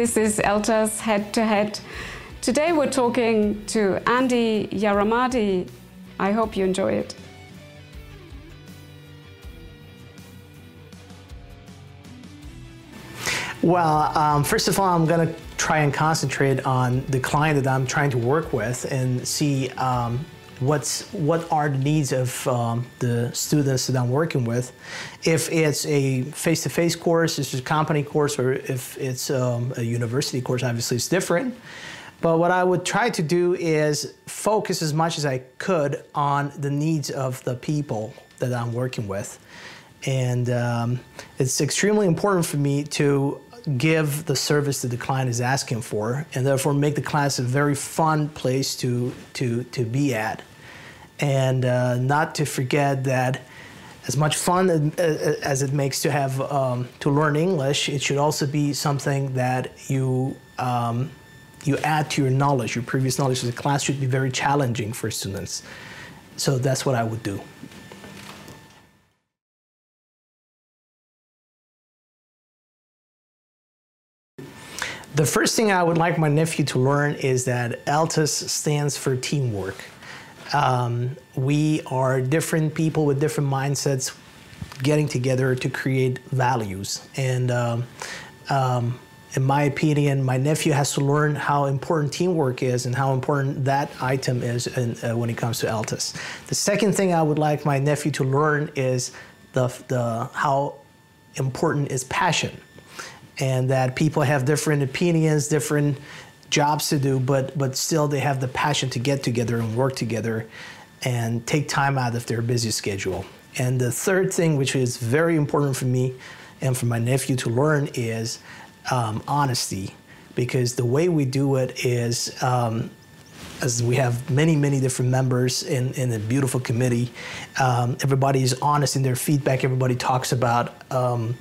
This is ELTAS Head to Head. Today we're talking to Andy Yarahmadi. I hope you enjoy it. Well, um, first of all, I'm going to try and concentrate on the client that I'm trying to work with and see um, what's what are the needs of um, the students that I'm working with. If it's a face-to-face course, it's a company course, or if it's um, a university course, obviously it's different. But what I would try to do is focus as much as I could on the needs of the people that I'm working with. And um, it's extremely important for me to give the service that the client is asking for, and therefore make the class a very fun place to to to be at, and uh, not to forget that. As much fun as it makes to have um, to learn English, it should also be something that you um, you add to your knowledge, your previous knowledge. So the class should be very challenging for students. So that's what I would do. The first thing I would like my nephew to learn is that ELTAS stands for teamwork. Um, we are different people with different mindsets getting together to create values. And um, um, in my opinion, my nephew has to learn how important teamwork is and how important that item is in, uh, when it comes to ELTAS. The second thing I would like my nephew to learn is the, the, how important is passion and that people have different opinions, different jobs to do, but but still they have the passion to get together and work together and take time out of their busy schedule. And the third thing, which is very important for me and for my nephew to learn, is um, honesty, because the way we do it is. Um, as we have many, many different members in, in a beautiful committee, um, everybody is honest in their feedback. Everybody talks about um,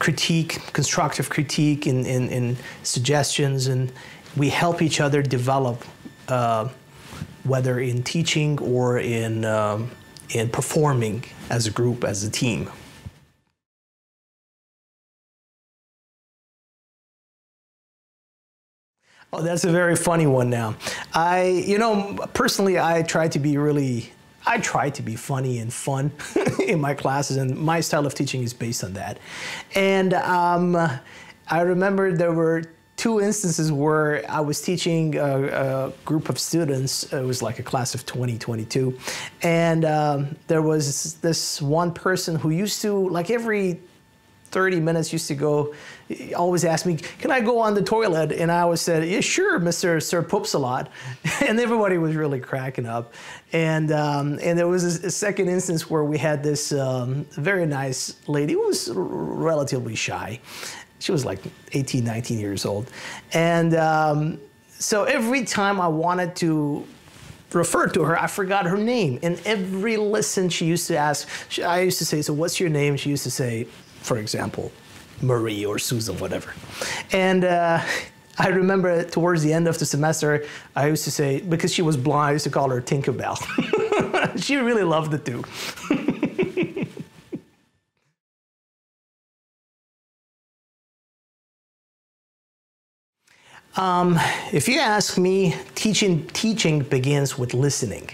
critique, constructive critique, and, suggestions, and we help each other develop, uh, whether in teaching or in um, in performing as a group, as a team. Oh, that's a very funny one now. I, you know, personally, I try to be really I try to be funny and fun in my classes, and my style of teaching is based on that. And um, I remember there were two instances where I was teaching a, a, group of students. It was like a class of 20, 22. And um, there was this one person who used to, like every 30 minutes used to go, always ask me, can I go on the toilet? And I always said, yeah, sure, Mr. Sir Poops a lot. and everybody was really cracking up. And, um, and there was a, a, second instance where we had this um, very nice lady who was relatively shy. She was like 18, 19 years old. And um, so every time I wanted to refer to her, I forgot her name. And every listen she used to ask, she, I used to say, so what's your name? She used to say, for example, Marie or Susan, whatever. And uh, I remember towards the end of the semester, I used to say, because she was blind, I used to call her Tinkerbell. she really loved it too. um, if you ask me, teaching, teaching begins with listening.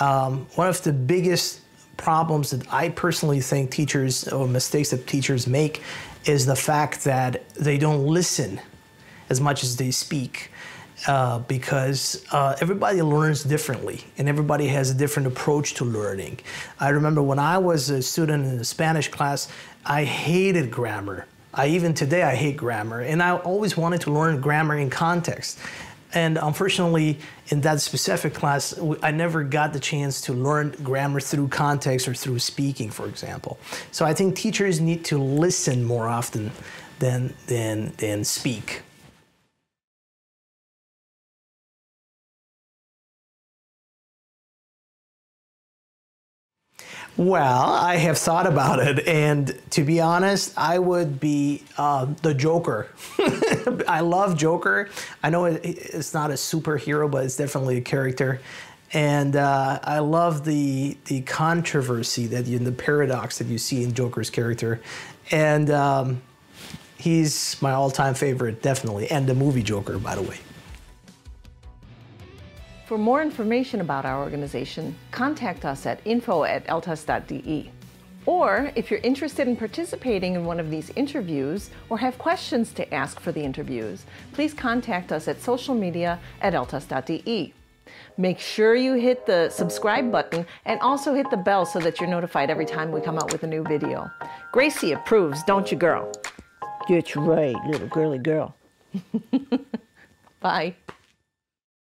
Um, one of the biggest problems that I personally think teachers or mistakes that teachers make is the fact that they don't listen as much as they speak. Uh, because uh, everybody learns differently and everybody has a different approach to learning. I remember when I was a student in a Spanish class, I hated grammar. I even today I hate grammar, and I always wanted to learn grammar in context. And unfortunately, in that specific class, I never got the chance to learn grammar through context or through speaking, for example. So I think teachers need to listen more often than, than, than speak. Well, I have thought about it, and to be honest, I would be uh, the Joker. I love Joker. I know it, it's not a superhero, but it's definitely a character, and uh, I love the the controversy that you, the paradox that you see in Joker's character, and um, he's my all-time favorite, definitely, and the movie Joker, by the way. For more information about our organization, contact us at info at eltas.de. Or if you're interested in participating in one of these interviews or have questions to ask for the interviews, please contact us at social media at eltas.de. Make sure you hit the subscribe button and also hit the bell so that you're notified every time we come out with a new video. Gracie approves, don't you, girl? Get right, little girly girl. Bye.